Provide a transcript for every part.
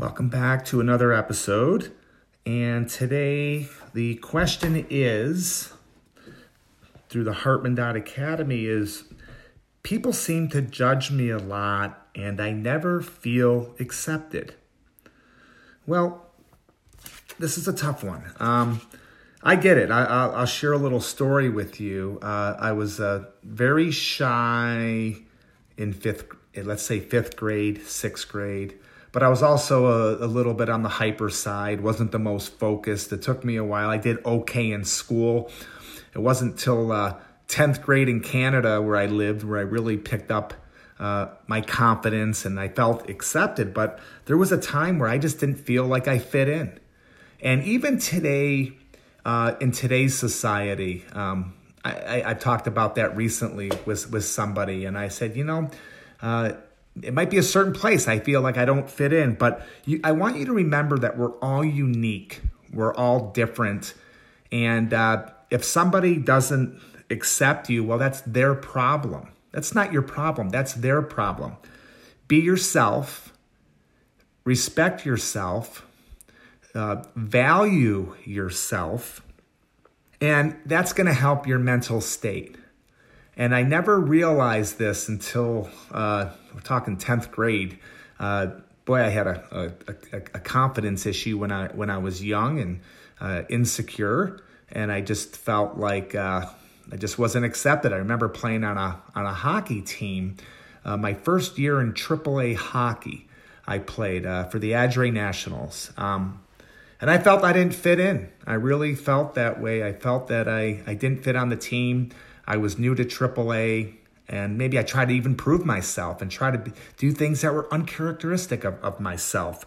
Welcome back to another episode. And today the question is through the Hartman Academy is people seem to judge me a lot and I never feel accepted. Well, this is a tough one. Um, I get it. I, will share a little story with you. Uh, I was uh, very shy in fifth, let's say fifth grade, sixth grade, but I was also a, a, little bit on the hyper side. wasn't the most focused. It took me a while. I did okay in school. It wasn't till uh, tenth grade in Canada where I lived where I really picked up uh, my confidence and I felt accepted. But there was a time where I just didn't feel like I fit in. And even today, uh, in today's society, um, I, I, I, talked about that recently with, with somebody, and I said, you know, uh, it might be a certain place I feel like I don't fit in, but you, I want you to remember that we're all unique, we're all different, and uh, if somebody doesn't accept you, well, that's their problem. That's not your problem, that's their problem. Be yourself, respect yourself, uh, value yourself, and that's going to help your mental state. And I never realized this until uh, we're talking 10th grade. Uh, boy, I had a, a, a, confidence issue when I when I was young and uh, insecure, and I just felt like uh, I just wasn't accepted. I remember playing on a on a hockey team. Uh, my first year in AAA hockey, I played uh, for the Adre Nationals. Um, and I felt I didn't fit in. I really felt that way. I felt that I, I didn't fit on the team. I was new to AAA, and maybe I tried to even prove myself and try to be, do things that were uncharacteristic of, of myself.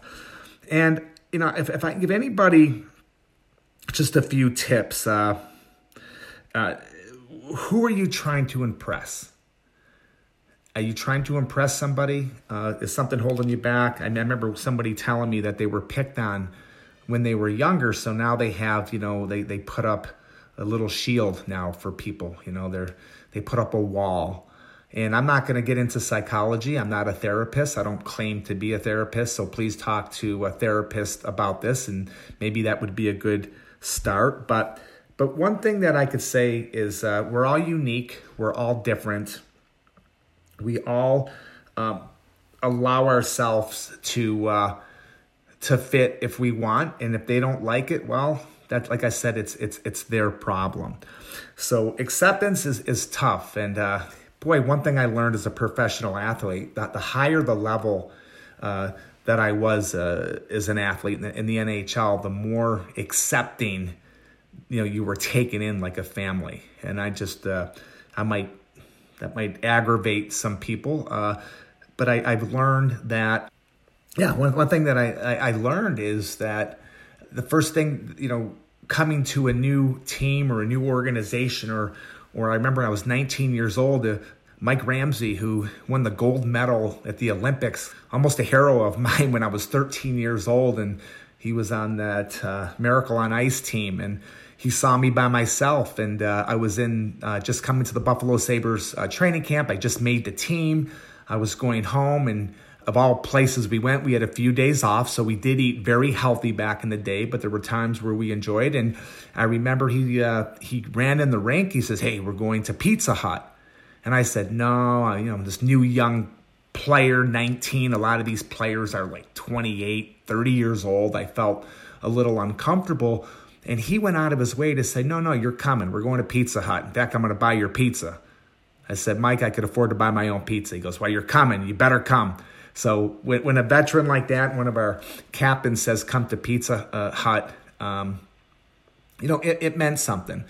And, you know, if, if I can give anybody just a few tips, uh, uh, who are you trying to impress? Are you trying to impress somebody? Uh, is something holding you back? I remember somebody telling me that they were picked on when they were younger. So now they have, you know, they, they put up a little shield now for people. You know, they're they put up a wall. And I'm not going to get into psychology. I'm not a therapist. I don't claim to be a therapist. So please talk to a therapist about this, and maybe that would be a good start. But but one thing that I could say is uh, we're all unique. We're all different. We all um, allow ourselves to uh, to fit if we want and if they don't like it well that like i said it's it's it's their problem. So acceptance is is tough. And uh, boy one thing i learned as a professional athlete that the higher the level uh, that i was uh, as an athlete in the, in the nhl the more accepting you know you were taken in like a family. And i just uh, i might that might aggravate some people uh, but I, i've learned that yeah, one, one thing that I, I, I learned is that the first thing, you know, coming to a new team or a new organization or or I remember I was 19 years old, uh, Mike Ramsey, who won the gold medal at the Olympics, almost a hero of mine when I was 13 years old, and he was on that uh, Miracle on Ice team, and he saw me by myself, and uh, I was in uh, just coming to the Buffalo Sabres uh, training camp. I just made the team. I was going home, and of all places we went, we had a few days off, so we did eat very healthy back in the day. But there were times where we enjoyed, and I remember he uh, he ran in the rink. He says, "Hey, we're going to Pizza Hut," and I said, "No, you know, I'm this new young player, 19. A lot of these players are like 28, 30 years old. I felt a little uncomfortable." And he went out of his way to say, No, no, you're coming. We're going to Pizza Hut. In fact, I'm going to buy your pizza. I said, Mike, I could afford to buy my own pizza. He goes, Well, you're coming. You better come. So when, when a veteran like that, one of our captains says, "Come to Pizza uh, Hut," um, you know, it, it meant something.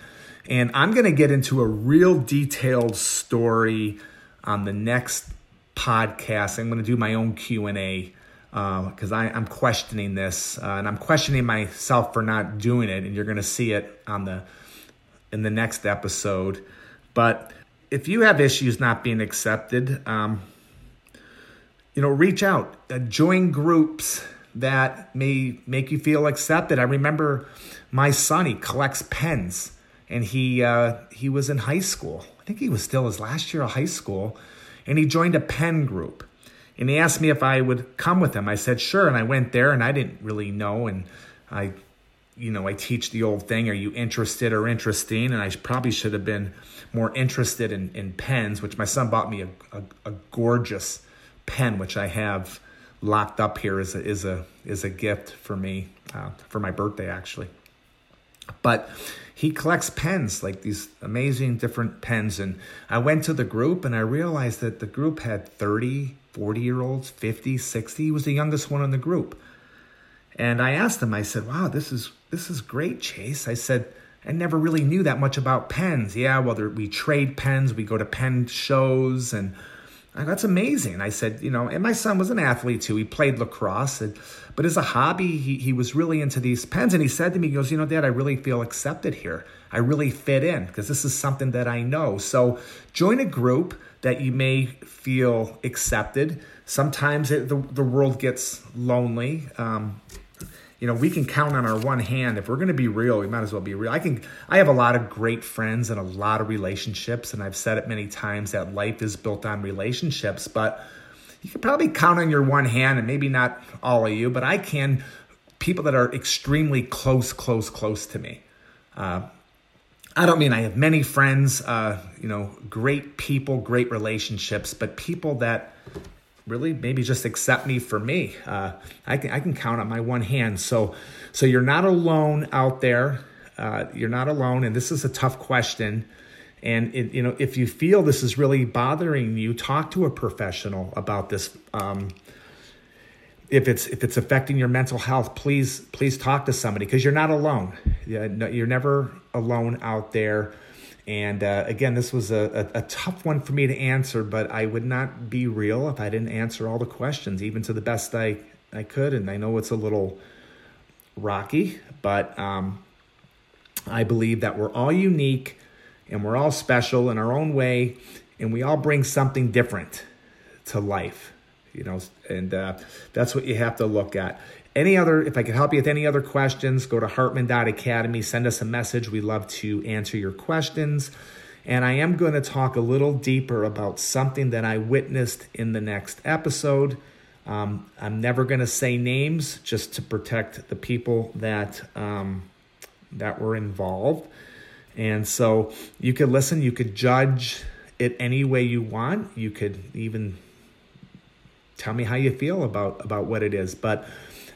And I'm going to get into a real detailed story on the next podcast. I'm going to do my own Q and A because uh, I'm questioning this uh, and I'm questioning myself for not doing it, and you're going to see it on the in the next episode. But if you have issues not being accepted, um, you know, reach out, uh, join groups that may make you feel accepted. I remember my son; he collects pens, and he uh, he was in high school. I think he was still his last year of high school, and he joined a pen group. And he asked me if I would come with him. I said sure, and I went there, and I didn't really know, and I, you know, I teach the old thing: Are you interested or interesting? And I probably should have been more interested in, in pens, which my son bought me a, a, a gorgeous pen, which I have locked up here is a, is a is a gift for me uh, for my birthday actually. But he collects pens, like these amazing different pens. And I went to the group and I realized that the group had 30, 40 year olds, 50, 60. He was the youngest one in the group. And I asked him, I said, wow, this is this is great, Chase. I said, I never really knew that much about pens. Yeah, well, we trade pens, we go to pen shows, and that's amazing. I said, you know, and my son was an athlete too. He played lacrosse, and, but as a hobby, he, he was really into these pens. And he said to me, he goes, you know, Dad, I really feel accepted here. I really fit in because this is something that I know. So join a group that you may feel accepted. Sometimes it, the, the world gets lonely. Um, you know, we can count on our one hand. If we're going to be real, we might as well be real. I can, I have a lot of great friends and a lot of relationships, and I've said it many times that life is built on relationships. But you can probably count on your one hand, and maybe not all of you, but I can. People that are extremely close, close, close to me. Uh, I don't mean I have many friends, uh, you know, great people, great relationships, but people that really maybe just accept me for me. Uh, I can I can count on my one hand. So so you're not alone out there. Uh, you're not alone, and this is a tough question. And it, you know, if you feel this is really bothering you, talk to a professional about this. Um, if it's if it's affecting your mental health, please please talk to somebody because you're not alone. You're never alone out there. And uh, again, this was a, a, a, tough one for me to answer, but I would not be real if I didn't answer all the questions, even to the best I, I could. And I know it's a little rocky, but um, I believe that we're all unique and we're all special in our own way, and we all bring something different to life. You know, and uh, that's what you have to look at. Any other, if I can help you with any other questions, go to hartman.academy, send us a message. We love to answer your questions. And I am going to talk a little deeper about something that I witnessed in the next episode. Um, I'm never going to say names just to protect the people that um, that were involved. And so you could listen, you could judge it any way you want. You could even tell me how you feel about about what it is. But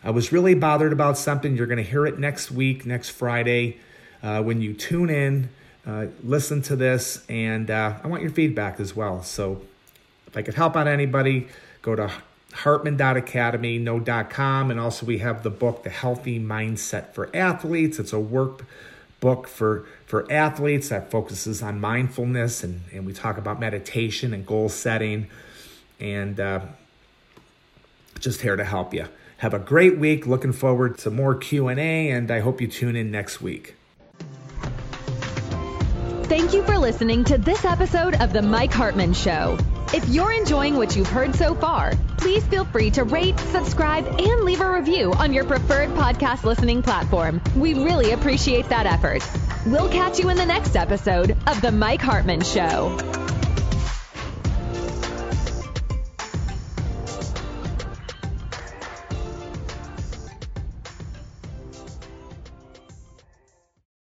I was really bothered about something. You're going to hear it next week, next Friday, uh, when you tune in, uh, listen to this, and uh, I want your feedback as well. So if I could help out anybody, go to hartman.academy, no.com, and also we have the book, The Healthy Mindset for Athletes. It's a workbook for, for athletes that focuses on mindfulness, and, and we talk about meditation and goal setting, and uh, just here to help you. Have a great week. Looking forward to more Q&A and I hope you tune in next week. Thank you for listening to this episode of The Mike Hartman Show. If you're enjoying what you've heard so far, please feel free to rate, subscribe, and leave a review on your preferred podcast listening platform. We really appreciate that effort. We'll catch you in the next episode of The Mike Hartman Show.